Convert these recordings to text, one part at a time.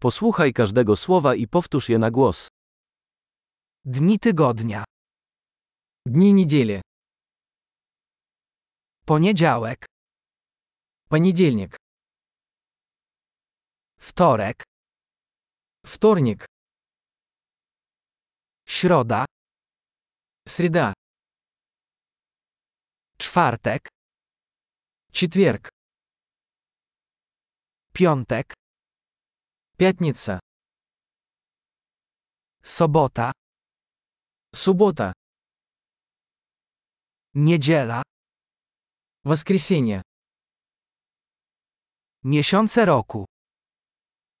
Posłuchaj każdego słowa i powtórz je na głos. Dni tygodnia. Дни недели. Poniedziałek. Понедельник. Wtorek. Вторник. Środa. Среда. Czwartek. Четверг. Piątek. Пятница. Sobota. Суббота. Niedziela. Воскресенье. Miesiące roku.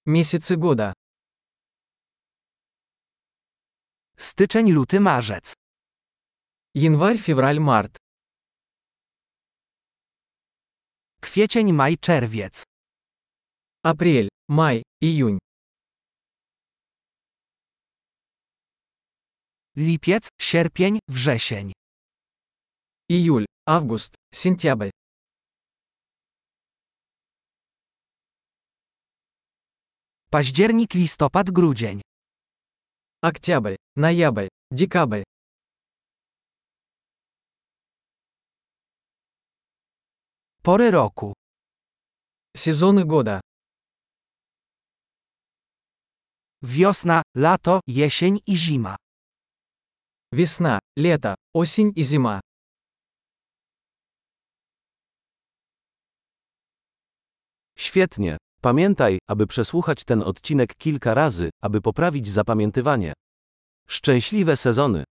Месяцы года. Styczeń, luty, marzec. Январь, февраль, март. Kwiecień, maj, czerwiec. Апрель, май, июнь. Lipiec, sierpień, wrzesień. Июль, август, сентябрь. Październik, listopad, grudzień. Октябрь, ноябрь, декабрь. Pory roku. Сезоны года. Wiosna, lato, jesień i zima. Весна, лето, осень и зима. Świetnie. Pamiętaj, aby przesłuchać ten odcinek kilka razy, aby poprawić zapamiętywanie. Szczęśliwe sezony!